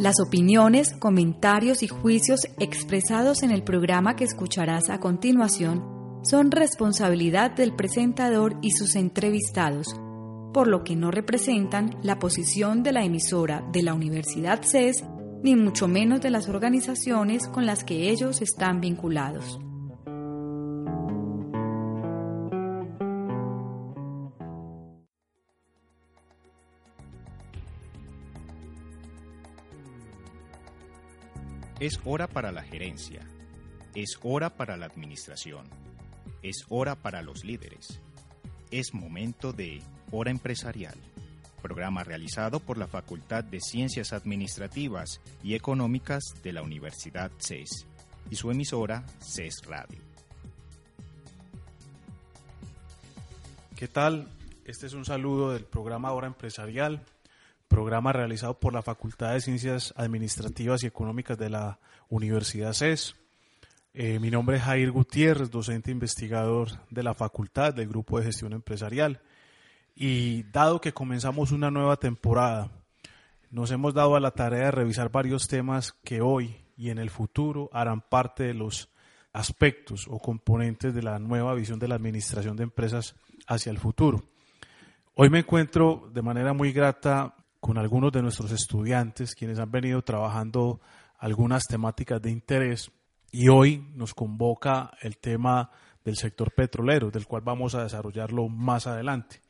Las opiniones, comentarios y juicios expresados en el programa que escucharás a continuación son responsabilidad del presentador y sus entrevistados, por lo que no representan la posición de la emisora de la Universidad CES, ni mucho menos de las organizaciones con las que ellos están vinculados. Es hora para la gerencia. Es hora para la administración. Es hora para los líderes. Es momento de Hora Empresarial, programa realizado por la Facultad de Ciencias Administrativas y Económicas de la Universidad CES y su emisora CES Radio. ¿Qué tal? Este es un saludo del programa Hora Empresarial programa realizado por la Facultad de Ciencias Administrativas y Económicas de la Universidad CES. Eh, mi nombre es Jair Gutiérrez, docente investigador de la Facultad del Grupo de Gestión Empresarial. Y dado que comenzamos una nueva temporada, nos hemos dado a la tarea de revisar varios temas que hoy y en el futuro harán parte de los aspectos o componentes de la nueva visión de la administración de empresas hacia el futuro. Hoy me encuentro de manera muy grata con algunos de nuestros estudiantes quienes han venido trabajando algunas temáticas de interés y hoy nos convoca el tema del sector petrolero, del cual vamos a desarrollarlo más adelante.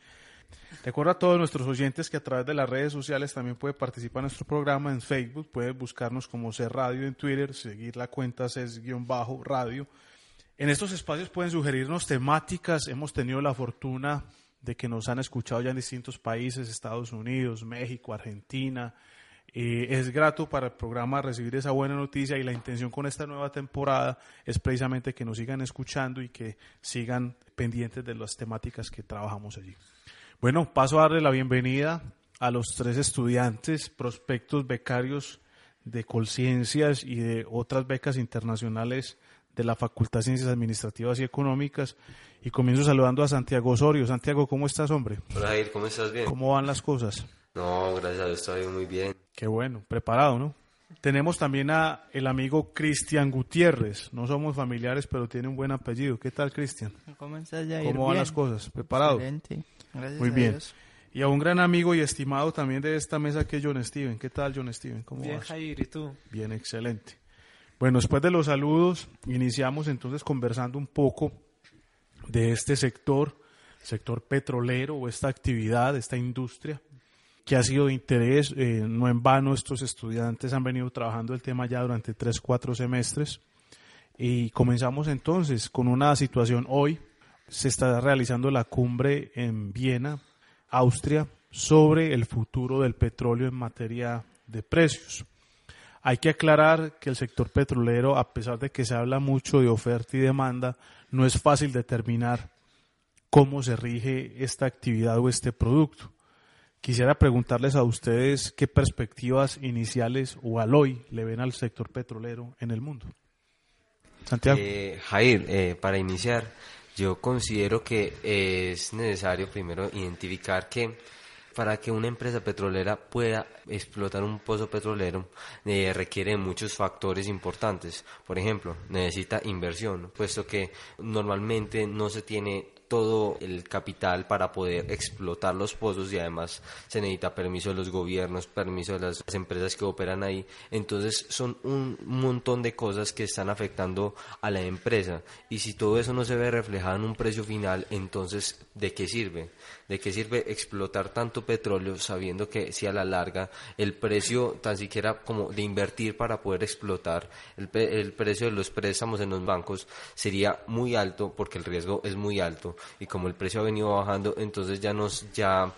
Recuerdo a todos nuestros oyentes que a través de las redes sociales también puede participar en nuestro programa en Facebook, puede buscarnos como C Radio en Twitter, seguir la cuenta CES-radio. En estos espacios pueden sugerirnos temáticas, hemos tenido la fortuna de que nos han escuchado ya en distintos países, Estados Unidos, México, Argentina. es grato para el programa recibir esa buena noticia y la intención con esta nueva temporada es precisamente que nos sigan escuchando y que sigan pendientes de las temáticas que trabajamos allí. Bueno, paso a darle la bienvenida a los tres estudiantes, prospectos becarios de Colciencias y de otras becas internacionales de la Facultad de Ciencias Administrativas y Económicas y comienzo saludando a Santiago Osorio. Santiago, ¿cómo estás, hombre? Hola, Jair, ¿cómo estás? Bien. ¿Cómo van las cosas? No, gracias a Dios, estoy muy bien. Qué bueno, preparado, ¿no? Tenemos también a el amigo Cristian Gutiérrez. No somos familiares, pero tiene un buen apellido. ¿Qué tal, Cristian? ¿Cómo estás, Jair? ¿Cómo van las cosas? ¿Preparado? Excelente. Gracias Muy a bien. Dios. Y a un gran amigo y estimado también de esta mesa que es John Steven. ¿Qué tal, John Steven? ¿Cómo Bien, vas? Jair, ¿y tú? Bien, excelente. Bueno, después de los saludos, iniciamos entonces conversando un poco de este sector, sector petrolero o esta actividad, esta industria, que ha sido de interés. eh, no en vano estos estudiantes han venido trabajando el tema ya durante tres, cuatro semestres. Y comenzamos entonces con una situación hoy. Se está realizando la cumbre en Viena, Austria, sobre el futuro del petróleo en materia de precios. Hay que aclarar que el sector petrolero, a pesar de que se habla mucho de oferta y demanda, no es fácil determinar cómo se rige esta actividad o este producto. Quisiera preguntarles a ustedes qué perspectivas iniciales o al hoy le ven al sector petrolero en el mundo. Santiago. Eh, Jair, eh, para iniciar, yo considero que es necesario primero identificar que para que una empresa petrolera pueda explotar un pozo petrolero eh, requiere muchos factores importantes. Por ejemplo, necesita inversión, puesto que normalmente no se tiene todo el capital para poder explotar los pozos y además se necesita permiso de los gobiernos, permiso de las empresas que operan ahí. Entonces son un montón de cosas que están afectando a la empresa y si todo eso no se ve reflejado en un precio final, entonces ¿de qué sirve? ¿De qué sirve explotar tanto petróleo sabiendo que si a la larga el precio tan siquiera como de invertir para poder explotar el, el precio de los préstamos en los bancos sería muy alto porque el riesgo es muy alto y como el precio ha venido bajando entonces ya nos ya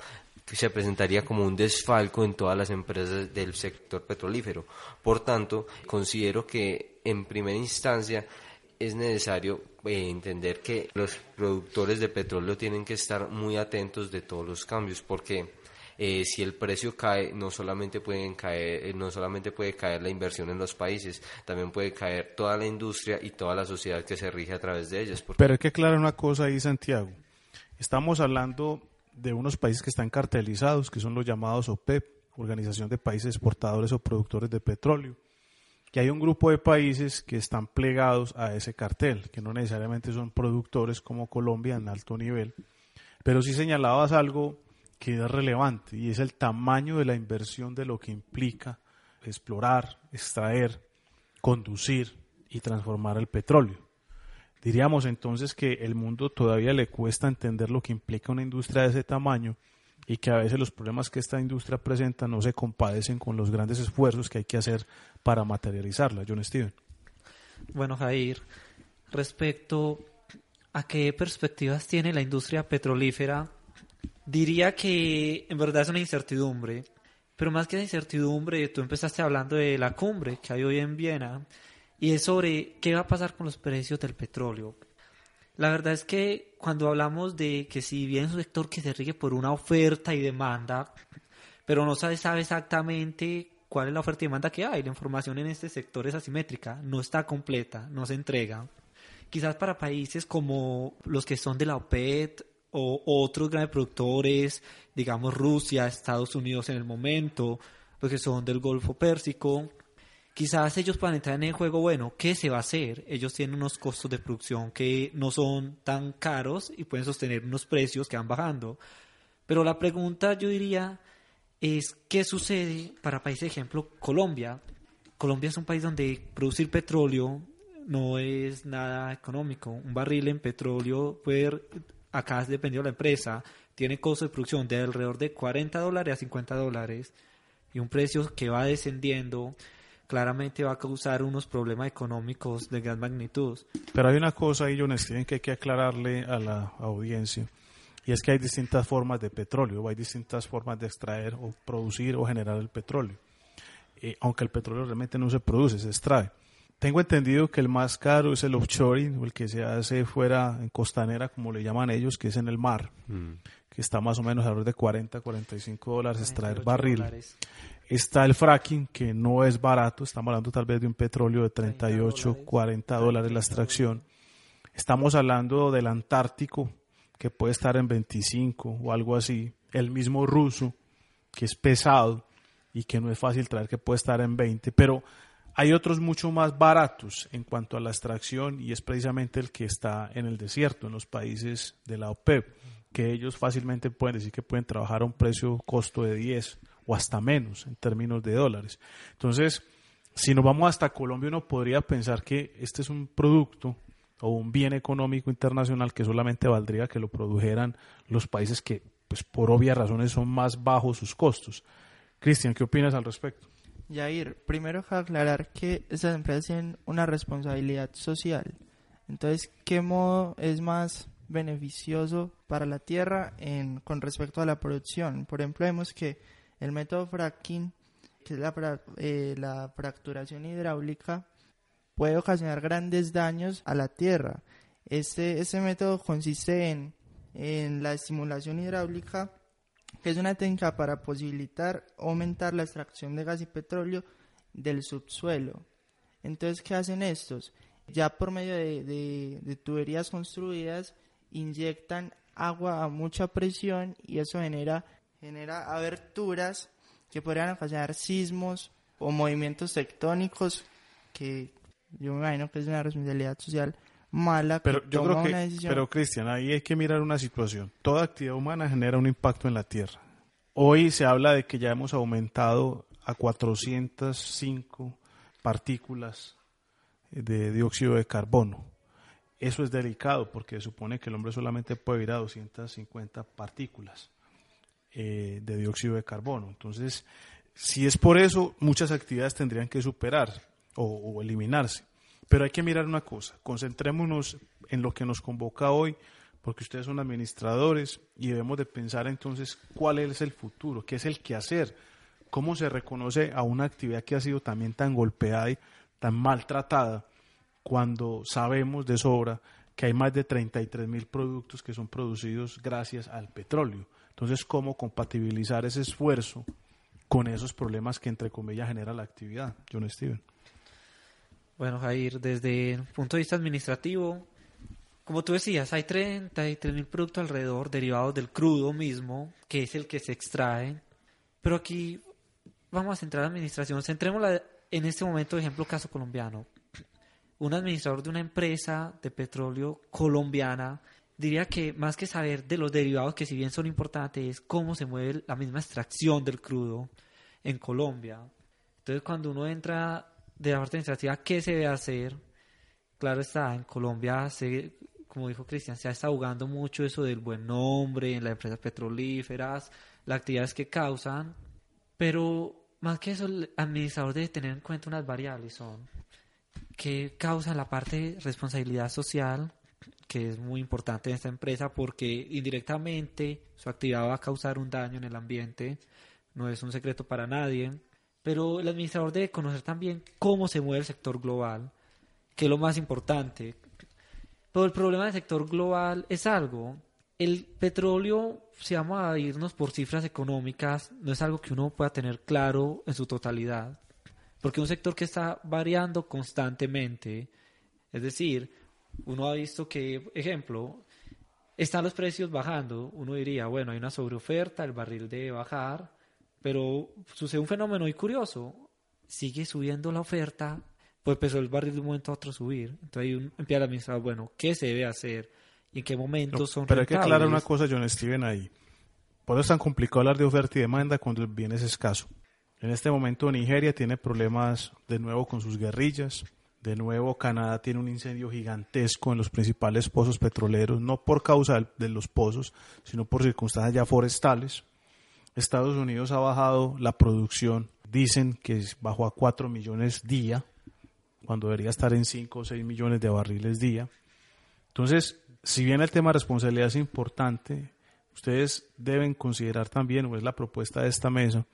se presentaría como un desfalco en todas las empresas del sector petrolífero. Por tanto, considero que en primera instancia es necesario eh, entender que los productores de petróleo tienen que estar muy atentos de todos los cambios porque eh, si el precio cae no solamente pueden caer eh, no solamente puede caer la inversión en los países también puede caer toda la industria y toda la sociedad que se rige a través de ellas pero hay que aclarar una cosa ahí Santiago. Estamos hablando de unos países que están cartelizados que son los llamados OPEP Organización de Países Exportadores o Productores de Petróleo que hay un grupo de países que están plegados a ese cartel, que no necesariamente son productores como Colombia en alto nivel, pero sí señalabas algo que es relevante y es el tamaño de la inversión de lo que implica explorar, extraer, conducir y transformar el petróleo. Diríamos entonces que el mundo todavía le cuesta entender lo que implica una industria de ese tamaño y que a veces los problemas que esta industria presenta no se compadecen con los grandes esfuerzos que hay que hacer para materializarla. John Steven. Bueno, Jair, respecto a qué perspectivas tiene la industria petrolífera, diría que en verdad es una incertidumbre. Pero más que la incertidumbre, tú empezaste hablando de la cumbre que hay hoy en Viena y es sobre qué va a pasar con los precios del petróleo. La verdad es que cuando hablamos de que si bien es un sector que se rige por una oferta y demanda, pero no se sabe exactamente cuál es la oferta y demanda que hay. La información en este sector es asimétrica, no está completa, no se entrega. Quizás para países como los que son de la OPET o otros grandes productores, digamos Rusia, Estados Unidos en el momento, los que son del Golfo Pérsico, quizás ellos puedan entrar en el juego, bueno, ¿qué se va a hacer? Ellos tienen unos costos de producción que no son tan caros y pueden sostener unos precios que van bajando. Pero la pregunta yo diría es, ¿qué sucede para países, ejemplo, Colombia? Colombia es un país donde producir petróleo no es nada económico. Un barril en petróleo puede, acá dependiendo de la empresa, tiene costo de producción de alrededor de 40 dólares a 50 dólares y un precio que va descendiendo claramente va a causar unos problemas económicos de gran magnitud. Pero hay una cosa ahí, John Steven, que hay que aclararle a la audiencia, y es que hay distintas formas de petróleo, hay distintas formas de extraer o producir o generar el petróleo. Eh, aunque el petróleo realmente no se produce, se extrae. Tengo entendido que el más caro es el offshoring, o el que se hace fuera en costanera, como le llaman ellos, que es en el mar, mm. que está más o menos alrededor de 40, 45 dólares extraer barril. Está el fracking, que no es barato, estamos hablando tal vez de un petróleo de 38, 40 dólares la extracción. Estamos hablando del Antártico, que puede estar en 25 o algo así. El mismo ruso, que es pesado y que no es fácil traer, que puede estar en 20. Pero hay otros mucho más baratos en cuanto a la extracción y es precisamente el que está en el desierto, en los países de la OPEP, que ellos fácilmente pueden decir que pueden trabajar a un precio costo de 10 o hasta menos en términos de dólares. Entonces, si nos vamos hasta Colombia, uno podría pensar que este es un producto o un bien económico internacional que solamente valdría que lo produjeran los países que, pues por obvias razones, son más bajos sus costos. Cristian, ¿qué opinas al respecto? Yair, primero aclarar que estas empresas tienen una responsabilidad social. Entonces, ¿qué modo es más beneficioso para la tierra en, con respecto a la producción? Por ejemplo, vemos que el método fracking, que es la, eh, fracturación hidráulica, puede ocasionar grandes daños a la tierra. Este, este método consiste en, en la estimulación hidráulica, que es una técnica para posibilitar aumentar la extracción de gas y petróleo del subsuelo. Entonces, ¿qué hacen estos? Ya por medio de, de tuberías construidas, inyectan agua a mucha presión y eso genera genera aberturas que podrían ocasionar sismos o movimientos tectónicos que yo me imagino que es una responsabilidad social mala pero yo creo que pero Cristian ahí hay que mirar una situación toda actividad humana genera un impacto en la tierra hoy se habla de que ya hemos aumentado a 405 partículas de dióxido de carbono eso es delicado porque supone que el hombre solamente puede ir a 250 partículas eh, de dióxido de carbono. Entonces, si es por eso, muchas actividades tendrían que superar o, eliminarse. Pero hay que mirar una cosa, concentrémonos en lo que nos convoca hoy, porque ustedes son administradores y debemos de pensar entonces cuál es el futuro, qué es el que hacer, cómo se reconoce a una actividad que ha sido también tan golpeada y tan maltratada cuando sabemos de sobra que hay más de 33 mil productos que son producidos gracias al petróleo. Entonces, ¿cómo compatibilizar ese esfuerzo con esos problemas que, entre comillas, genera la actividad? John Steven. Bueno, Jair, desde el punto de vista administrativo, como tú decías, hay 33 mil productos alrededor derivados del crudo mismo, que es el que se extrae. Pero aquí vamos a centrar la administración. Centrémosla en este momento, ejemplo, caso colombiano. Un administrador de una empresa de petróleo colombiana diría que más que saber de los derivados, que si bien son importantes, es cómo se mueve la misma extracción del crudo en Colombia. Entonces, cuando uno entra de la parte administrativa, ¿qué se debe hacer? Claro está, en Colombia se como dijo Cristian, se está jugando mucho eso del buen nombre en las empresas petrolíferas, las actividades que causan, pero más que eso, el administrador debe tener en cuenta unas variables, son que causa la parte de responsabilidad social, que es muy importante en esta empresa porque indirectamente su actividad va a causar un daño en el ambiente, no es un secreto para nadie, pero el administrador debe conocer también cómo se mueve el sector global, que es lo más importante, pero el problema del sector global es algo. El petróleo, si vamos a irnos por cifras económicas, no es algo que uno pueda tener claro en su totalidad. Porque es un sector que está variando constantemente. Es decir, uno ha visto que, ejemplo, están los precios bajando. Uno diría, bueno, hay una sobreoferta, el barril debe bajar. Pero sucede un fenómeno muy curioso. Sigue subiendo la oferta pues empezó el barril de un momento a otro subir. Entonces ahí empieza a administrar, bueno, ¿qué se debe hacer? ¿Y en qué momentos son Pero hay que aclarar una cosa, John Steven, ahí. Por eso es tan complicado hablar de oferta y demanda cuando el bien es escaso. En este momento Nigeria tiene problemas de nuevo con sus guerrillas. De nuevo Canadá tiene un incendio gigantesco en los principales pozos petroleros, no por causa de los pozos, sino por circunstancias ya forestales. Estados Unidos ha bajado la producción, dicen que bajó a 4 millones día cuando debería estar en 5 o 6 millones de barriles día. Entonces, si bien el tema de responsabilidad es importante, ustedes deben considerar también, o es la propuesta de esta mesa,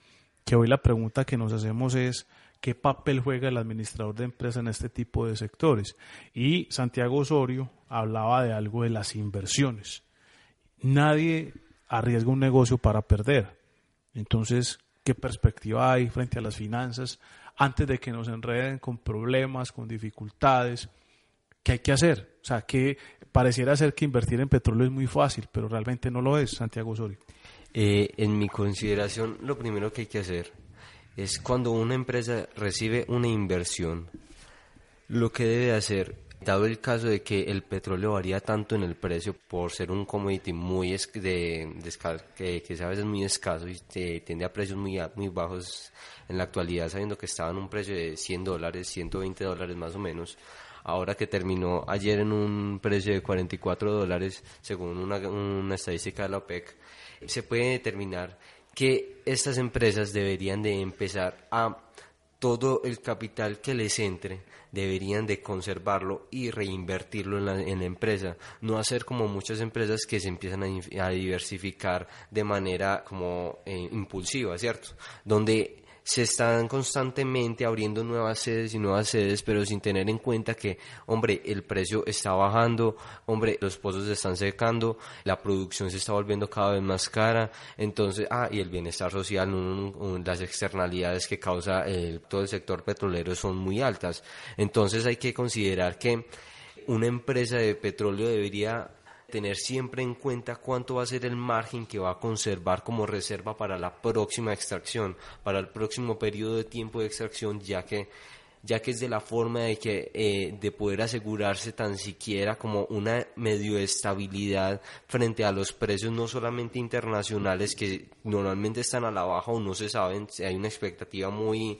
que hoy la pregunta que nos hacemos es qué papel juega el administrador de empresa en este tipo de sectores. Y Santiago Osorio hablaba de algo de las inversiones. Nadie arriesga un negocio para perder. Entonces, ¿qué perspectiva hay frente a las finanzas? antes de que nos enreden con problemas, con dificultades. ¿Qué hay que hacer? O sea, que pareciera ser que invertir en petróleo es muy fácil, pero realmente no lo es, Santiago Osorio. Eh, en mi consideración, lo primero que hay que hacer es cuando una empresa recibe una inversión, lo que debe hacer, dado el caso de que el petróleo varía tanto en el precio por ser un commodity muy de, que, que a veces muy escaso y tiende a precios muy, muy bajos en la actualidad sabiendo que estaba en un precio de 100 dólares, 120 dólares más o menos, ahora que terminó ayer en un precio de 44 dólares, según una, una estadística de la OPEC, se puede determinar que estas empresas deberían de empezar a todo el capital que les entre deberían de conservarlo y reinvertirlo en la, en la empresa, no hacer como muchas empresas que se empiezan a, diversificar de manera como eh, impulsiva, ¿cierto? Donde se están constantemente abriendo nuevas sedes y nuevas sedes, pero sin tener en cuenta que, hombre, el precio está bajando, hombre, los pozos se están secando, la producción se está volviendo cada vez más cara, entonces, ah, y el bienestar social, las externalidades que causa todo el sector petrolero son muy altas. Entonces hay que considerar que una empresa de petróleo debería tener siempre en cuenta cuánto va a ser el margen que va a conservar como reserva para la próxima extracción, para el próximo periodo de tiempo de extracción, ya que ya que es de la forma de que eh, de poder asegurarse tan siquiera como una medio estabilidad frente a los precios no solamente internacionales que normalmente están a la baja o no se saben, hay una expectativa muy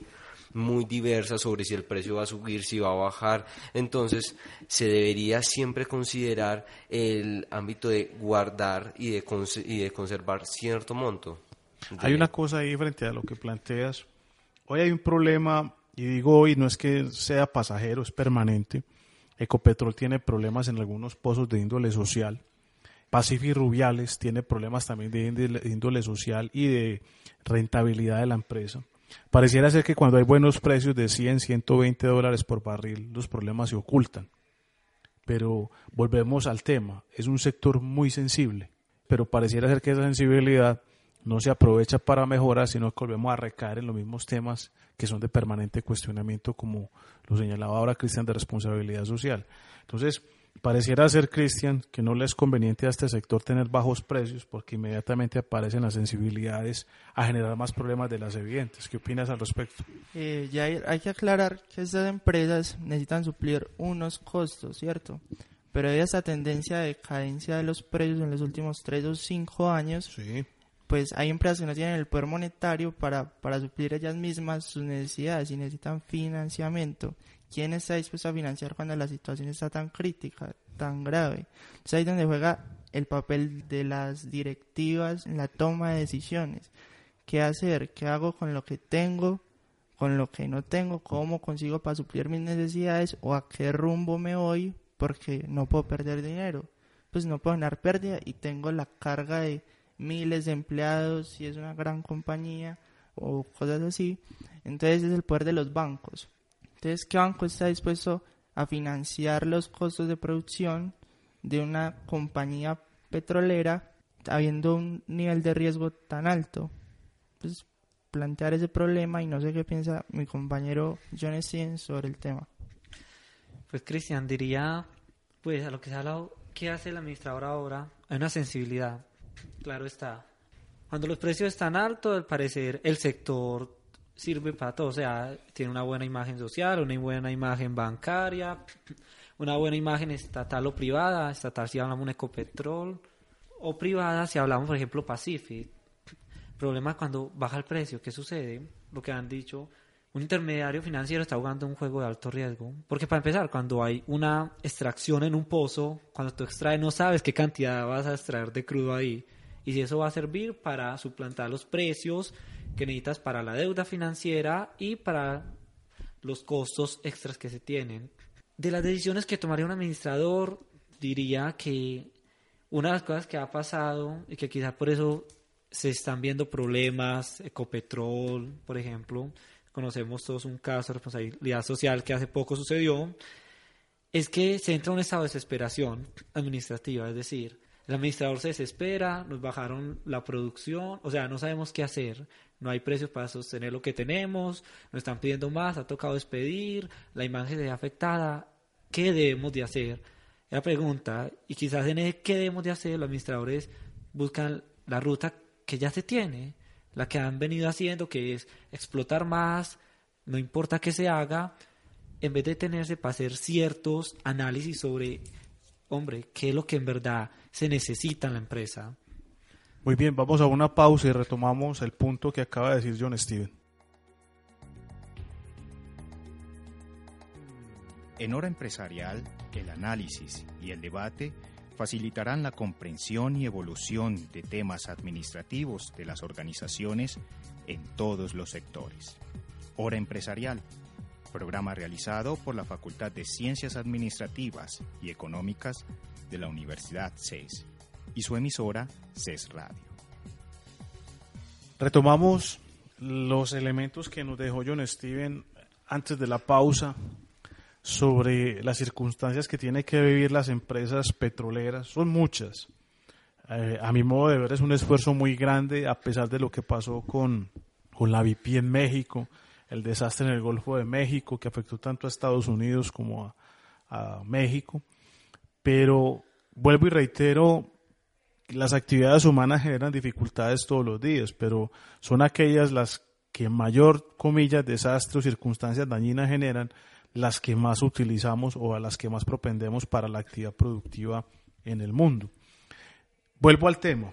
muy diversa sobre si el precio va a subir, si va a bajar. Entonces, se debería siempre considerar el ámbito de guardar y de, y de conservar cierto monto. Hay una cosa ahí frente a lo que planteas. Hoy hay un problema, y digo hoy, no es que sea pasajero, es permanente. Ecopetrol tiene problemas en algunos pozos de índole social Pacific Rubiales tiene problemas también de índole social y de rentabilidad de la empresa. Pareciera ser que cuando hay buenos precios de 100, 120 dólares por barril, los problemas se ocultan. Pero volvemos al tema, es un sector muy sensible, pero pareciera ser que esa sensibilidad no se aprovecha para mejorar, sino que volvemos a recaer en los mismos temas que son de permanente cuestionamiento, como lo señalaba ahora Cristian, de responsabilidad social. Entonces, Pareciera ser, Cristian, que no le es conveniente a este sector tener bajos precios porque inmediatamente aparecen las sensibilidades a generar más problemas de las evidentes. ¿Qué opinas al respecto? Eh, ya hay, que aclarar que estas empresas necesitan suplir unos costos, ¿cierto? Pero hay esta tendencia de cadencia de los precios en los últimos tres o cinco años. Pues hay empresas que no tienen el poder monetario para, para suplir ellas mismas sus necesidades y necesitan financiamiento ¿Quién está dispuesto a financiar cuando la situación está tan crítica, tan grave? Es ahí donde juega el papel de las directivas en la toma de decisiones. ¿Qué hacer? ¿Qué hago con lo que tengo? ¿Con lo que no tengo? ¿Cómo consigo para suplir mis necesidades? ¿O a qué rumbo me voy? Porque no puedo perder dinero. Pues no puedo ganar pérdida y tengo la carga de miles de empleados si es una gran compañía o cosas así. Entonces es el poder de los bancos entonces, ¿qué banco está dispuesto a financiar los costos de producción de una compañía petrolera habiendo un nivel de riesgo tan alto? Pues plantear ese problema y no sé qué piensa mi compañero John sobre el tema. Pues Cristian, diría, pues a lo que se ha hablado, ¿qué hace el administrador ahora? Hay una sensibilidad, claro está. Cuando los precios están altos, al parecer el sector sirve para todo, o sea, tiene una buena imagen social, una buena imagen bancaria, una buena imagen estatal o privada, estatal si hablamos de Ecopetrol, o privada si hablamos, por ejemplo, Pacific. problema cuando baja el precio, ¿qué sucede? Lo que han dicho, un intermediario financiero está jugando un juego de alto riesgo. Porque para empezar, cuando hay una extracción en un pozo, cuando tú extraes no sabes qué cantidad vas a extraer de crudo ahí. Y si eso va a servir para suplantar los precios que necesitas para la deuda financiera y para los costos extras que se tienen. De las decisiones que tomaría un administrador, diría que una de las cosas que ha pasado y que quizá por eso se están viendo problemas, Ecopetrol, por ejemplo, conocemos todos un caso de responsabilidad social que hace poco sucedió, es que se entra en un estado de desesperación administrativa, es decir, el administrador se desespera, nos bajaron la producción, o sea, no sabemos qué hacer, no hay precios para sostener lo que tenemos, nos están pidiendo más, ha tocado despedir, la imagen se ve afectada, ¿qué debemos de hacer? La pregunta, y quizás en el qué debemos de hacer, los administradores buscan la ruta que ya se tiene, la que han venido haciendo, que es explotar más, no importa qué se haga, en vez de tenerse para hacer ciertos análisis sobre hombre, qué es lo que en verdad se necesita en la empresa. Muy bien, vamos a una pausa y retomamos el punto que acaba de decir John Steven. En hora empresarial, el análisis y el debate facilitarán la comprensión y evolución de temas administrativos de las organizaciones en todos los sectores. Hora empresarial programa realizado por la Facultad de Ciencias Administrativas y Económicas de la Universidad CES y su emisora CES Radio. Retomamos los elementos que nos dejó John Steven antes de la pausa sobre las circunstancias que tienen que vivir las empresas petroleras. Son muchas. Eh, a mi modo de ver es un esfuerzo muy grande a pesar de lo que pasó con, con la BP en México el desastre en el Golfo de México que afectó tanto a Estados Unidos como a, México. Pero vuelvo y reitero, las actividades humanas generan dificultades todos los días, pero son aquellas las que mayor, comillas, desastre o circunstancias dañinas generan, las que más utilizamos o a las que más propendemos para la actividad productiva en el mundo. Vuelvo al tema.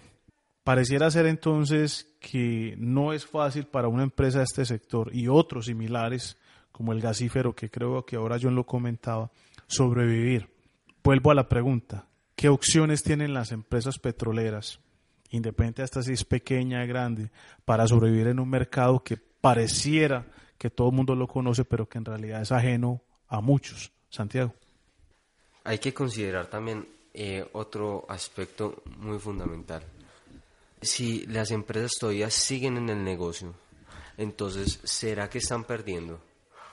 Pareciera ser entonces que no es fácil para una empresa de este sector y otros similares, como el gasífero, que creo que ahora John lo comentaba, sobrevivir. Vuelvo a la pregunta, ¿qué opciones tienen las empresas petroleras, independiente hasta si es pequeña o grande, para sobrevivir en un mercado que pareciera que todo el mundo lo conoce, pero que en realidad es ajeno a muchos? Santiago. Hay que considerar también eh, otro aspecto muy fundamental. Si las empresas todavía siguen en el negocio, entonces, ¿será que están perdiendo?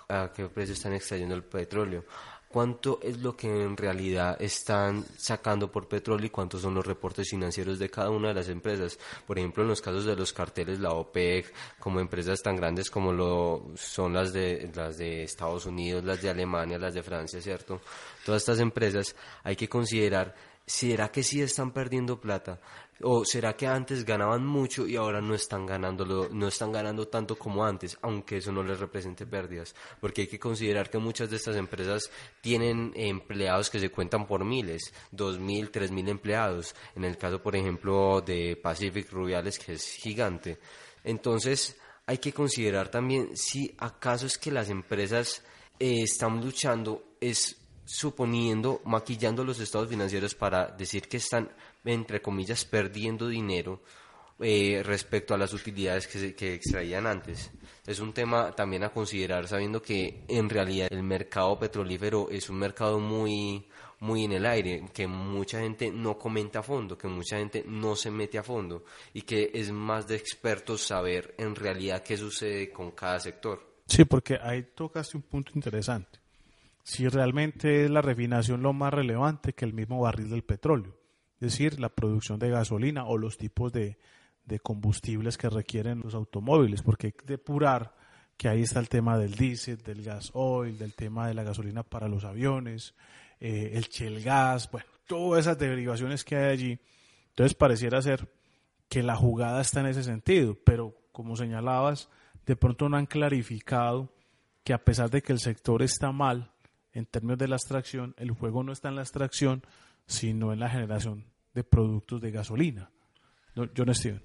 ¿A qué precio están extrayendo el petróleo? cuánto es lo que en realidad están sacando por petróleo y cuántos son los reportes financieros de cada una de las empresas. Por ejemplo, en los casos de los carteles, la OPEC, como empresas tan grandes como lo son las de, las de Estados Unidos, las de Alemania, las de Francia, ¿cierto? Todas estas empresas hay que considerar, ¿será que sí están perdiendo plata? ¿O será que antes ganaban mucho y ahora no están, ganando no están ganando tanto como antes, aunque eso no les represente pérdidas? Porque hay que considerar que muchas de estas empresas tienen empleados que se cuentan por miles, dos mil, tres mil empleados. En el caso, por ejemplo, de Pacific Rubiales, que es gigante. Entonces, hay que considerar también si acaso es que las empresas eh, están luchando, es suponiendo, maquillando los estados financieros para decir que están entre comillas, perdiendo dinero eh, respecto a las utilidades que, que extraían antes. Es un tema también a considerar, sabiendo que en realidad el mercado petrolífero es un mercado muy, muy en el aire, que mucha gente no comenta a fondo, que mucha gente no se mete a fondo y que es más de expertos saber en realidad qué sucede con cada sector. Sí, porque ahí tocaste un punto interesante. Si realmente es la refinación lo más relevante que el mismo barril del petróleo decir, la producción de gasolina o los tipos de, combustibles que requieren los automóviles, porque hay que depurar que ahí está el tema del diésel, del gas oil, del tema de la gasolina para los aviones, eh, el shell gas, bueno, todas esas derivaciones que hay allí. Entonces pareciera ser que la jugada está en ese sentido, pero como señalabas, de pronto no han clarificado que a pesar de que el sector está mal en términos de la extracción, el juego no está en la extracción, sino en la generación de productos de gasolina. No, John Steven.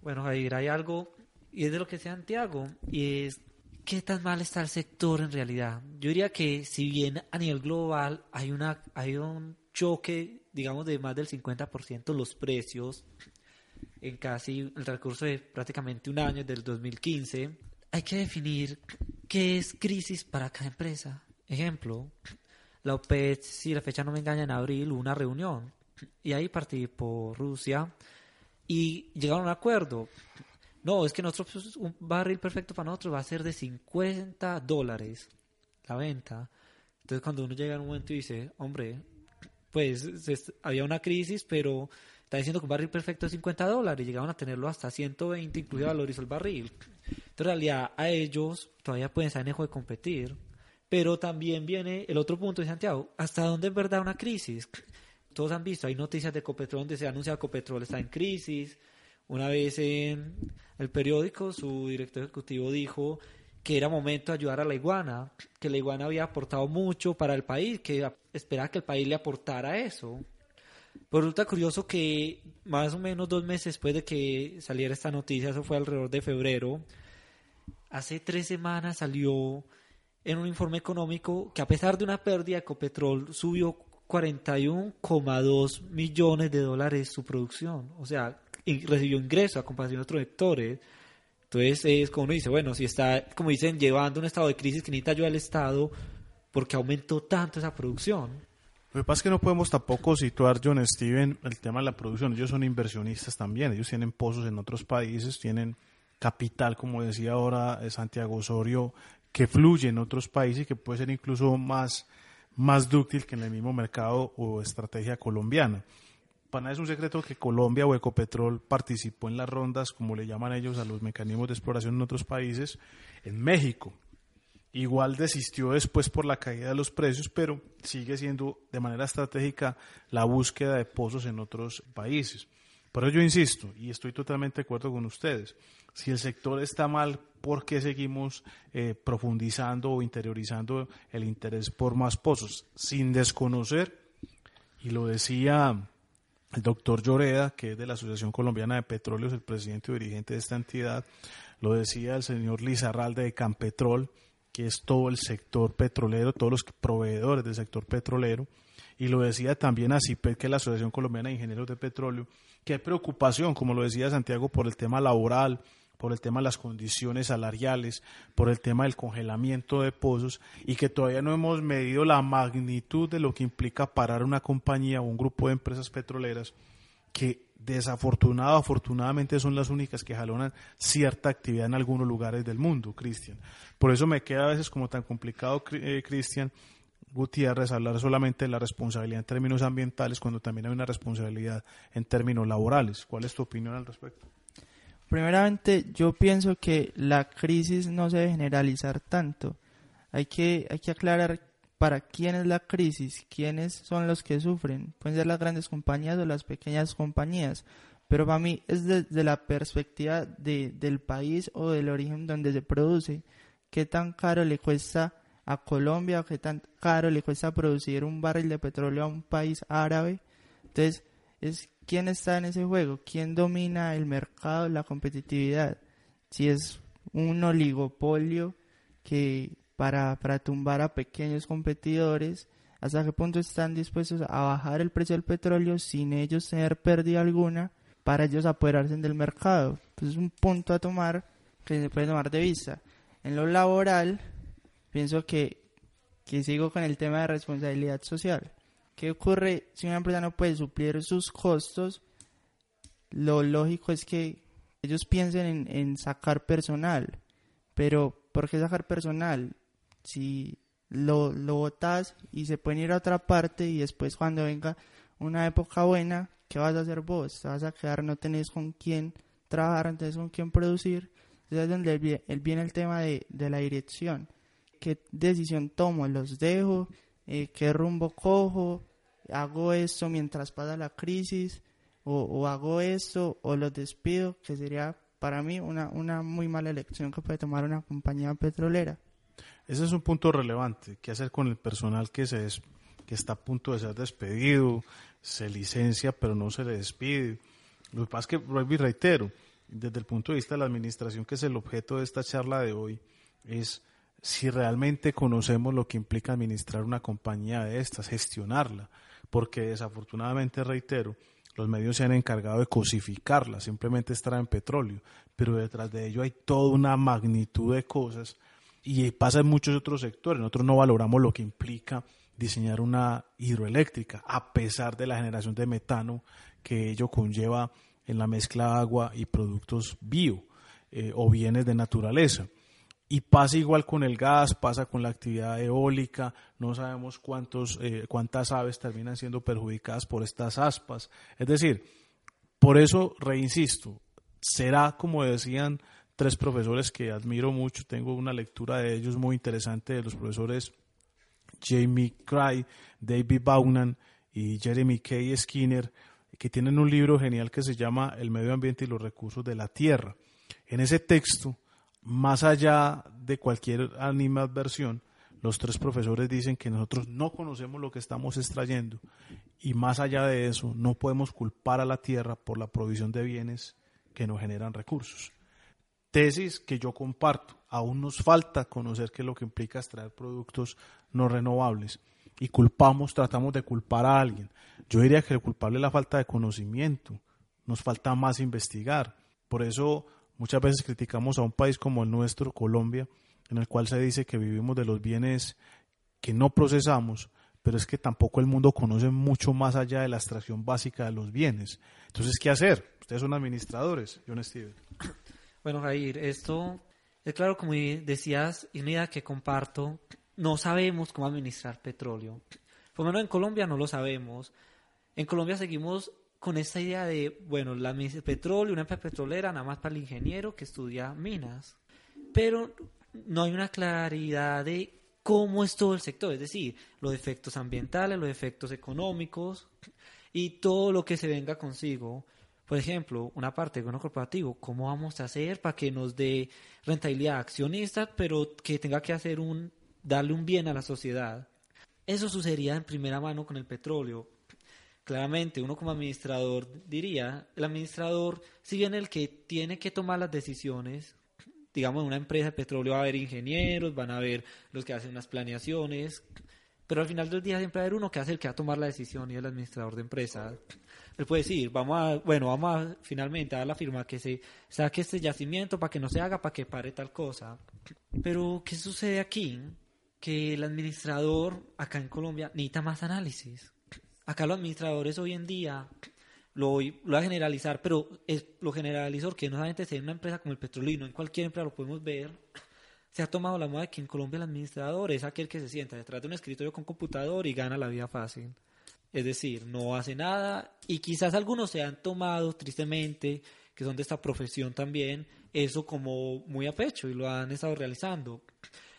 Bueno, Jair, hay algo, y es de lo que decía Santiago, y es qué tan mal está el sector en realidad. Yo diría que si bien a nivel global hay, una, hay un choque, digamos, de más del 50% los precios en casi el recurso de prácticamente un año, del 2015, hay que definir qué es crisis para cada empresa. Ejemplo, la OPEC, si la fecha no me engaña, en abril, una reunión y ahí participó Rusia y llegaron a un acuerdo. No, es que nosotros pues, un barril perfecto para nosotros va a ser de 50 dólares la venta. Entonces cuando uno llega en un momento y dice, hombre, pues había una crisis, pero está diciendo que un barril perfecto es 50 dólares llegaron a tenerlo hasta 120, inclusive valorizó el barril. Entonces en realidad a ellos todavía pueden estar en de competir. Pero también viene el otro punto de Santiago, ¿hasta dónde es verdad una crisis? Todos han visto, hay noticias de Copetrol donde se anuncia que Copetrol está en crisis. Una vez en el periódico, su director ejecutivo dijo que era momento de ayudar a la iguana, que la iguana había aportado mucho para el país, que esperaba que el país le aportara eso. Pero resulta curioso que más o menos dos meses después de que saliera esta noticia, eso fue alrededor de febrero, hace tres semanas salió en un informe económico que a pesar de una pérdida, Ecopetrol subió 41,2 millones de dólares su producción. O sea, recibió ingreso a comparación de otros sectores. Entonces es como uno dice, bueno, si está, como dicen, llevando un estado de crisis que necesita ayuda al Estado, porque aumentó tanto esa producción? Lo que pasa es que no podemos tampoco situar, John Steven, el tema de la producción. Ellos son inversionistas también, ellos tienen pozos en otros países, tienen capital, como decía ahora Santiago Osorio, que fluye en otros países y que puede ser incluso más más dúctil que en el mismo mercado o estrategia colombiana. Para es un secreto que Colombia o Ecopetrol participó en las rondas, como le llaman ellos a los mecanismos de exploración en otros países, en México. Igual desistió después por la caída de los precios, pero sigue siendo de manera estratégica la búsqueda de pozos en otros países. Ello yo insisto, y estoy totalmente de acuerdo con ustedes, si el sector está mal, ¿por qué seguimos eh, profundizando o interiorizando el interés por más pozos? Sin desconocer, y lo decía el doctor Lloreda, que es de la Asociación Colombiana de Petróleos, el presidente dirigente de esta entidad, lo decía el señor Lizarralde de Campetrol, que es todo el sector petrolero, todos los proveedores del sector petrolero, y lo decía también ACIPET, que es la Asociación Colombiana de Ingenieros de Petróleo, que hay preocupación, como lo decía Santiago, por el tema laboral, por el tema de las condiciones salariales, por el tema del congelamiento de pozos y que todavía no hemos medido la magnitud de lo que implica parar una compañía o un grupo de empresas petroleras que desafortunado afortunadamente son las únicas que jalonan cierta actividad en algunos lugares del mundo, Cristian. Por eso me queda a veces como tan complicado, eh, Cristian, Gutiérrez, hablar solamente de la responsabilidad en términos ambientales cuando también hay una responsabilidad en términos laborales. ¿Cuál es tu opinión al respecto? Primeramente, yo pienso que la crisis no se debe generalizar tanto. Hay que, hay que aclarar para quién es la crisis, quiénes son los que sufren. Pueden ser las grandes compañías o las pequeñas compañías. Pero para mí es desde la perspectiva de, del país o del origen donde se produce. ¿Qué tan caro le cuesta a Colombia o qué tan caro le cuesta producir un barril de petróleo a un país árabe. Entonces, es quién está en ese juego, quién domina el mercado, la competitividad. Si es un oligopolio que para, para tumbar a pequeños competidores, hasta qué punto están dispuestos a bajar el precio del petróleo sin ellos tener pérdida alguna para ellos apoderarse del mercado. Pues es un punto a tomar que se puede tomar de vista. En lo laboral, pienso que, que sigo con el tema de responsabilidad social. ¿Qué ocurre si una empresa no puede suplir sus costos? Lo lógico es que ellos piensen en, en sacar personal. Pero, ¿por qué sacar personal? Si lo, lo botas y se pueden ir a otra parte y después cuando venga una época buena, ¿qué vas a hacer vos? Te vas a quedar, no tenés con quién trabajar, entonces con quién producir. Entonces es donde viene el tema de, de la dirección qué decisión tomo, los dejo, eh, qué rumbo cojo, hago esto mientras pasa la crisis o, hago esto o los despido, que sería para mí una, una muy mala elección que puede tomar una compañía petrolera. Ese es un punto relevante. ¿Qué hacer con el personal que, se que está a punto de ser despedido? Se licencia, pero no se le despide. Lo que pasa es que, reitero, desde el punto de vista de la administración, que es el objeto de esta charla de hoy, es si realmente conocemos lo que implica administrar una compañía de estas, gestionarla, porque desafortunadamente, reitero, los medios se han encargado de cosificarla, simplemente en petróleo, pero detrás de ello hay toda una magnitud de cosas y pasa en muchos otros sectores. Nosotros no valoramos lo que implica diseñar una hidroeléctrica, a pesar de la generación de metano que ello conlleva en la mezcla de agua y productos bio eh, o bienes de naturaleza. Y pasa igual con el gas, pasa con la actividad eólica, no sabemos cuántos, eh, cuántas aves terminan siendo perjudicadas por estas aspas. Es decir, por eso reinsisto, será como decían tres profesores que admiro mucho, tengo una lectura de ellos muy interesante de los profesores Jamie Cry, David Baunan y Jeremy K. Skinner, que tienen un libro genial que se llama El medio ambiente y los recursos de la tierra. En ese texto más allá de cualquier animadversión, los tres profesores dicen que nosotros no conocemos lo que estamos extrayendo y más allá de eso no podemos culpar a la tierra por la provisión de bienes que no generan recursos. Tesis que yo comparto. Aún nos falta conocer qué es lo que implica extraer productos no renovables y culpamos, tratamos de culpar a alguien. Yo diría que el culpable es la falta de conocimiento. Nos falta más investigar. Por eso Muchas veces criticamos a un país como el nuestro, Colombia, en el cual se dice que vivimos de los bienes que no procesamos, pero es que tampoco el mundo conoce mucho más allá de la extracción básica de los bienes. Entonces, ¿qué hacer? Ustedes son administradores, John Steven. Bueno, Jair, esto es claro, como decías, y una idea que comparto, no sabemos cómo administrar petróleo. Por lo menos en Colombia no lo sabemos. En Colombia seguimos con esta idea de, bueno, la petróleo, una empresa petrolera, nada más para el ingeniero que estudia minas. Pero no hay una claridad de cómo es todo el sector, es decir, los efectos ambientales, los efectos económicos y todo lo que se venga consigo. Por ejemplo, una parte de bono corporativo, ¿cómo vamos a hacer para que nos dé rentabilidad accionista, pero que tenga que hacer un, darle un bien a la sociedad? Eso sucedería en primera mano con el petróleo claramente uno como administrador diría, el administrador, si bien el que tiene que tomar las decisiones, digamos en una empresa de petróleo va a haber ingenieros, van a haber los que hacen unas planeaciones, Pero al final del día siempre va a haber uno que hace el que va a tomar la decisión y el administrador de empresa. Él puede decir, vamos a, bueno, vamos a finalmente a dar la firma que se saque este yacimiento para que no se haga, para que pare tal cosa. Pero, ¿qué sucede aquí? Que el administrador acá en Colombia necesita más análisis. Acá los administradores hoy en día, lo voy, a generalizar, pero es lo generalizador que no solamente en una empresa como el petrolino, en cualquier empresa lo podemos ver, se ha tomado la moda de que en Colombia el administrador es aquel que se sienta detrás de un escritorio con computador y gana la vida fácil. Es decir, no hace nada y quizás algunos se han tomado tristemente, que son de esta profesión también, eso como muy a pecho y lo han estado realizando.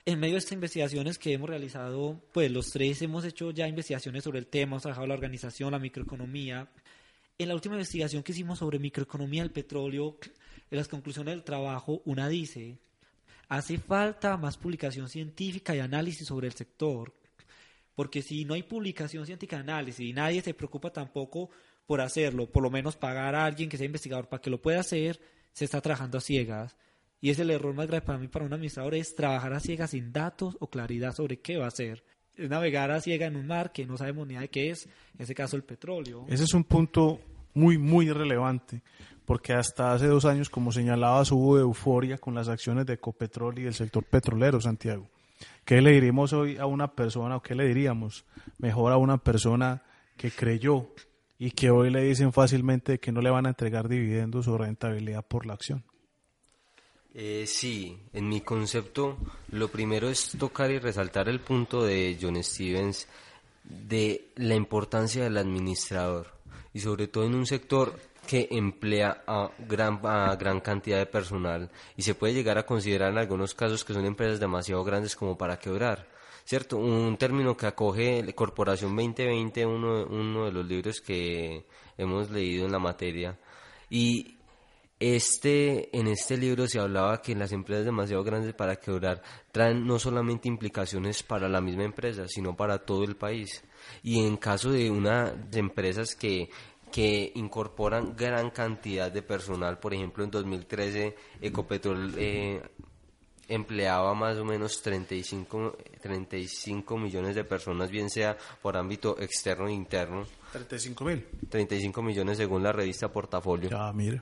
En medio de estas investigaciones que hemos realizado, pues los tres hemos hecho ya investigaciones sobre el tema, hemos trabajado la organización, la microeconomía. En la última investigación que hicimos sobre microeconomía del petróleo, en las conclusiones del trabajo, una dice, hace falta más publicación científica y análisis sobre el sector porque si no hay publicación científica de análisis y nadie se preocupa tampoco por hacerlo, por lo menos pagar a alguien que sea investigador para que lo pueda hacer, se está trabajando a ciegas. Y es el error más grave para mí, para un administrador, es trabajar a ciegas sin datos o claridad sobre qué va a hacer. Es navegar a ciegas en un mar que no sabemos ni de qué es, en ese caso el petróleo. Ese es un punto muy, muy relevante, porque hasta hace dos años, como señalabas, hubo euforia con las acciones de Ecopetrol y del sector petrolero, Santiago. ¿Qué le diríamos hoy a una persona o qué le diríamos mejor a una persona que creyó y que hoy le dicen fácilmente que no le van a entregar dividendos o rentabilidad por la acción? Eh, sí, en mi concepto, lo primero es tocar y resaltar el punto de John Stevens de la importancia del administrador y sobre todo en un sector que emplea a gran, a gran cantidad de personal y se puede llegar a considerar en algunos casos que son empresas demasiado grandes como para quebrar. ¿Cierto? Un término que acoge Corporación 2020, uno, uno de los libros que hemos leído en la materia. Y este, en este libro se hablaba que las empresas demasiado grandes para quebrar traen no solamente implicaciones para la misma empresa, sino para todo el país. Y en caso de una de empresas que que incorporan gran cantidad de personal. Por ejemplo, en 2013 Ecopetrol eh, empleaba más o menos 35, 35 millones de personas, bien sea por ámbito externo e interno. 35 mil. 35 millones según la revista Portafolio. Ya, mire.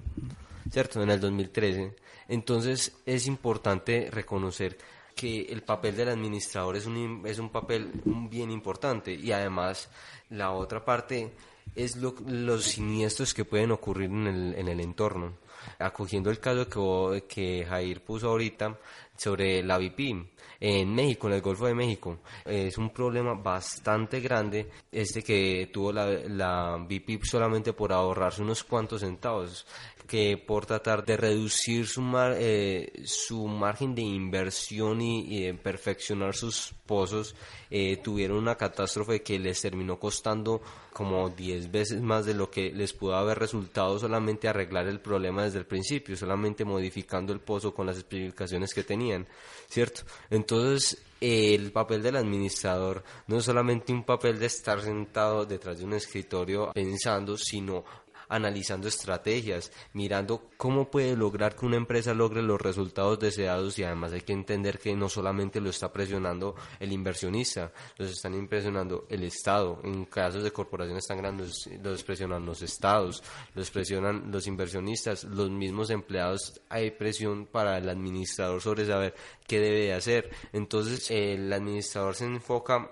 ¿Cierto? En el 2013. Entonces es importante reconocer que el papel del administrador es un, es un papel bien importante y además la otra parte es los siniestros que pueden ocurrir en el, en el entorno. Acogiendo el caso que, que Jair puso ahorita sobre la VIP en México, en el Golfo de México, es un problema bastante grande este que tuvo la, la solamente por ahorrarse unos cuantos centavos que por tratar de reducir su, mar, eh, su margen de inversión y, de perfeccionar sus pozos, eh, tuvieron una catástrofe que les terminó costando como 10 veces más de lo que les pudo haber resultado solamente arreglar el problema desde el principio, solamente modificando el pozo con las especificaciones que tenían, ¿cierto? Entonces, el papel del administrador no es solamente un papel de estar sentado detrás de un escritorio pensando, sino analizando estrategias, mirando cómo puede lograr que una empresa logre los resultados deseados y además hay que entender que no solamente lo está presionando el inversionista, los están impresionando el Estado, en casos de corporaciones tan grandes los presionan los estados, los presionan los inversionistas, los mismos empleados, hay presión para el administrador sobre saber qué debe hacer, entonces el administrador se enfoca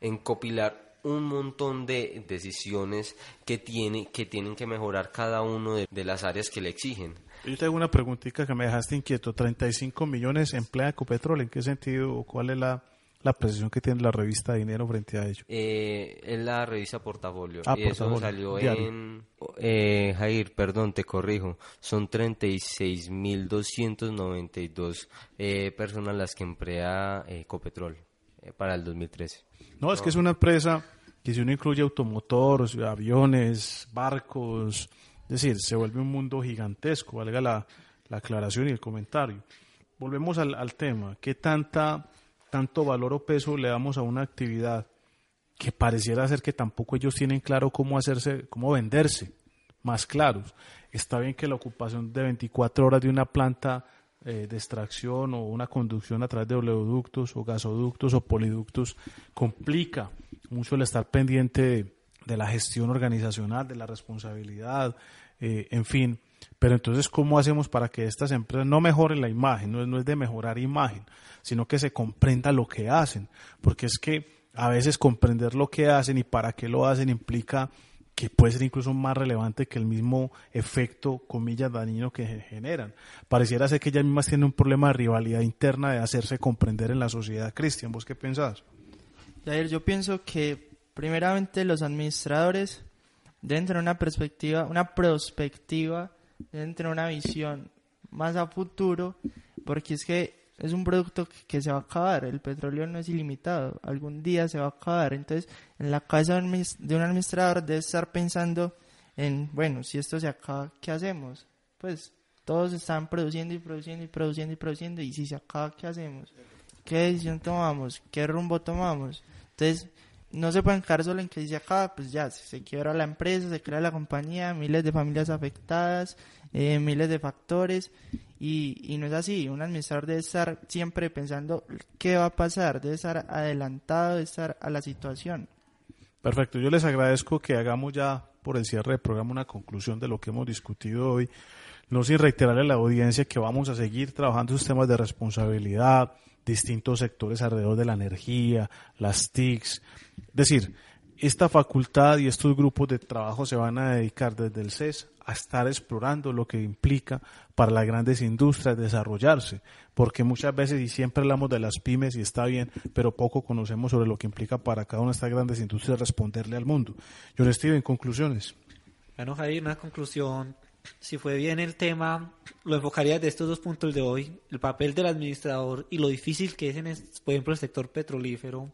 en copilar un montón de decisiones que, tiene, que tienen que mejorar cada uno de, las áreas que le exigen. Yo tengo una preguntita que me dejaste inquieto. 35 millones emplea Ecopetrol. ¿En qué sentido o cuál es la, la precisión que tiene la revista Dinero frente a ello? Eh, es la revista Portafolio. Ah, y eso salió en... Eh, Jair, perdón, te corrijo. Son 36.292 eh, personas las que emplea Ecopetrol eh, para el 2013. No, es que es una empresa que si uno incluye automotor, aviones, barcos, es decir, se vuelve un mundo gigantesco, valga la, aclaración y el comentario. Volvemos al, al, tema, ¿qué tanta, tanto valor o peso le damos a una actividad que pareciera ser que tampoco ellos tienen claro cómo hacerse, cómo venderse, más claros? Está bien que la ocupación de 24 horas de una planta eh, de extracción o una conducción a través de oleoductos o gasoductos o poliductos complica mucho el estar pendiente de, la gestión organizacional, de la responsabilidad, eh, en fin. Pero entonces, ¿cómo hacemos para que estas empresas no mejoren la imagen? No es, no es de mejorar imagen, sino que se comprenda lo que hacen. Porque es que a veces comprender lo que hacen y para qué lo hacen implica que puede ser incluso más relevante que el mismo efecto, comillas, dañino que generan. Pareciera ser que ellas mismas tienen un problema de rivalidad interna de hacerse comprender en la sociedad. Cristian, ¿vos qué pensás? Jair, yo pienso que primeramente los administradores deben tener una perspectiva, una perspectiva, deben tener una visión más a futuro, porque es que es un producto que se va a acabar, el petróleo no es ilimitado, algún día se va a acabar, entonces en la cabeza de un administrador debe estar pensando en, bueno, si esto se acaba, ¿qué hacemos? Pues todos están produciendo y produciendo y produciendo y produciendo y si se acaba, ¿qué hacemos? ¿Qué decisión tomamos? ¿Qué rumbo tomamos? Entonces, no se pueden quedar solo en que se acaba, pues ya, se quiebra la empresa, se crea la compañía, miles de familias afectadas, eh, miles de factores y, y, no es así. Un administrador debe estar siempre pensando qué va a pasar, debe estar adelantado, debe estar a la situación. Perfecto, yo les agradezco que hagamos ya por el cierre del programa una conclusión de lo que hemos discutido hoy. No sin reiterarle a la audiencia que vamos a seguir trabajando sus temas de responsabilidad, distintos sectores alrededor de la energía, las TICs. Es decir, esta facultad y estos grupos de trabajo se van a dedicar desde el CES a estar explorando lo que implica para las grandes industrias desarrollarse, porque muchas veces y siempre hablamos de las pymes y está bien, pero poco conocemos sobre lo que implica para cada una de estas grandes industrias responderle al mundo. Yo les en conclusiones. Bueno, Javier, una conclusión. Si fue bien el tema, lo enfocaría desde estos dos puntos de hoy, el papel del administrador y lo difícil que es, en, por ejemplo, el sector petrolífero,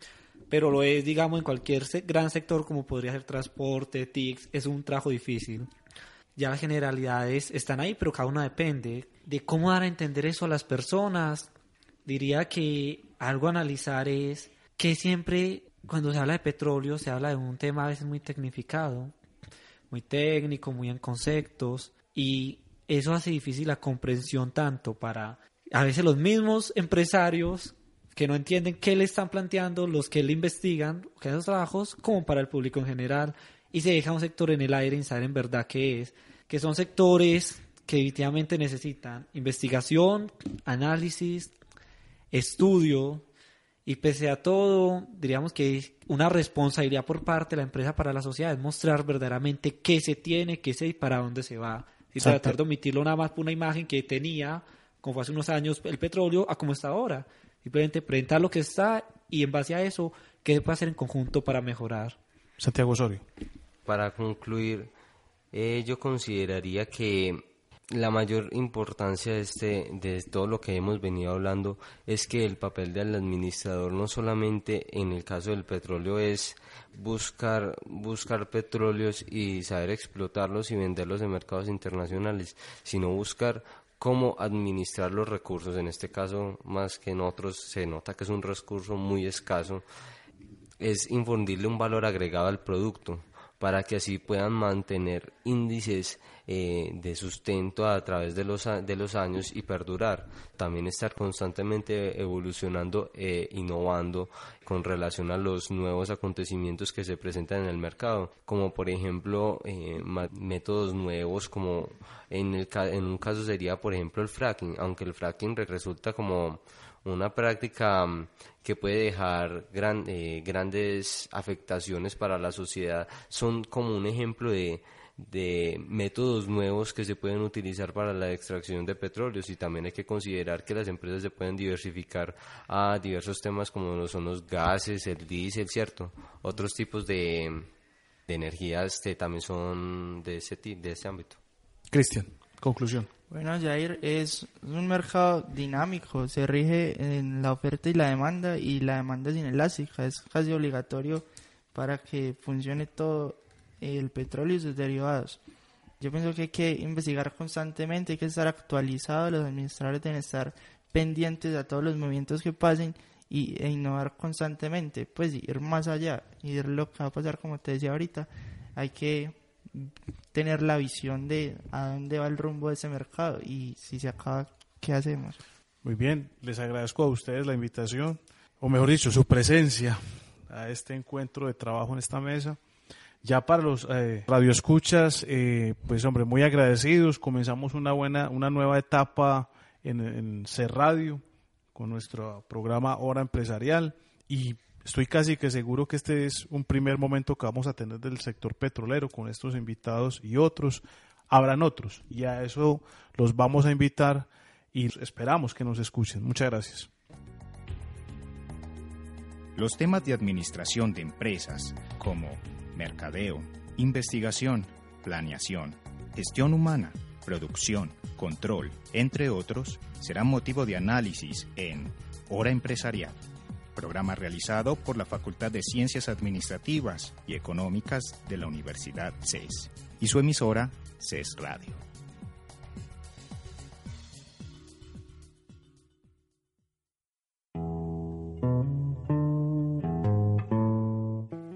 pero lo es, digamos, en cualquier gran sector como podría ser transporte, TICS, es un trabajo difícil ya las generalidades están ahí, pero cada una depende de cómo dar a entender eso a las personas. Diría que algo a analizar es que siempre cuando se habla de petróleo se habla de un tema a veces muy tecnificado, muy técnico, muy en conceptos, y eso hace difícil la comprensión tanto para a veces los mismos empresarios que no entienden qué le están planteando, los que le investigan, que esos trabajos, como para el público en general y se deja un sector en el aire sin saber en verdad qué es, que son sectores que definitivamente necesitan investigación, análisis, estudio y pese a todo, diríamos que una responsabilidad por parte de la empresa para la sociedad es mostrar verdaderamente qué se tiene, qué se y para dónde se va. Y tratar de omitirlo nada más por una imagen que tenía, como fue hace unos años, el petróleo a como está ahora. Simplemente presentar lo que está y en base a eso, qué se puede hacer en conjunto para mejorar. Santiago Osorio para concluir, eh, yo consideraría que la mayor importancia de, este, de todo lo que hemos venido hablando es que el papel del administrador no solamente en el caso del petróleo es buscar, buscar petróleos y saber explotarlos y venderlos en mercados internacionales, sino buscar cómo administrar los recursos. En este caso, más que en otros, se nota que es un recurso muy escaso. Es infundirle un valor agregado al producto para que así puedan mantener índices eh, de sustento a través de los, de los años y perdurar. También estar constantemente evolucionando e innovando con relación a los nuevos acontecimientos que se presentan en el mercado, como por ejemplo eh, métodos nuevos, como en, el, en un caso sería por ejemplo el fracking, aunque el fracking resulta como una práctica mm, que puede dejar eh, grandes afectaciones para la sociedad, son como un ejemplo de, de métodos nuevos que se pueden utilizar para la extracción de petróleos y también hay que considerar que las empresas se pueden diversificar a diversos temas como son los gases, el diésel, ¿cierto? Otros tipos de, de energías que también son de ese, de ese ámbito. Cristian, conclusión. Bueno, Jair, es un mercado dinámico, se rige en la oferta y la demanda y la demanda es inelástica, es casi obligatorio para que funcione todo el petróleo y sus derivados. Yo pienso que hay que investigar constantemente, hay que estar actualizado, los administradores deben estar pendientes a todos los movimientos que pasen y, e innovar constantemente, pues ir más allá, ir lo que va a pasar, como te decía ahorita, hay que tener la visión de a dónde va el rumbo de ese mercado y si se acaba, ¿qué hacemos? Muy bien, les agradezco a ustedes la invitación, o mejor dicho, su presencia a este encuentro de trabajo en esta mesa. Ya para los eh, radioescuchas, eh, pues hombre, muy agradecidos. Comenzamos una buena, una nueva etapa en, en C Radio con nuestro programa Hora Empresarial y estoy casi que seguro que este es un primer momento que vamos a tener del sector petrolero con estos invitados y otros. Habrán otros y a eso los vamos a invitar y esperamos que nos escuchen. Muchas gracias. Los temas de administración de empresas como mercadeo, investigación, planeación, gestión humana, producción, control, entre otros, serán motivo de análisis en Hora Empresarial, programa realizado por la Facultad de Ciencias Administrativas y Económicas de la Universidad CES y su emisora CES Radio.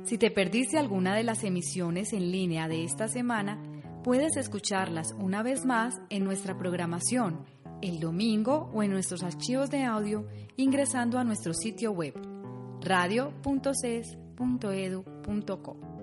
Si te perdiste alguna de las emisiones en línea de esta semana, puedes escucharlas una vez más en nuestra programación el domingo o en nuestros archivos de audio ingresando a nuestro sitio web radio.ces.edu.co.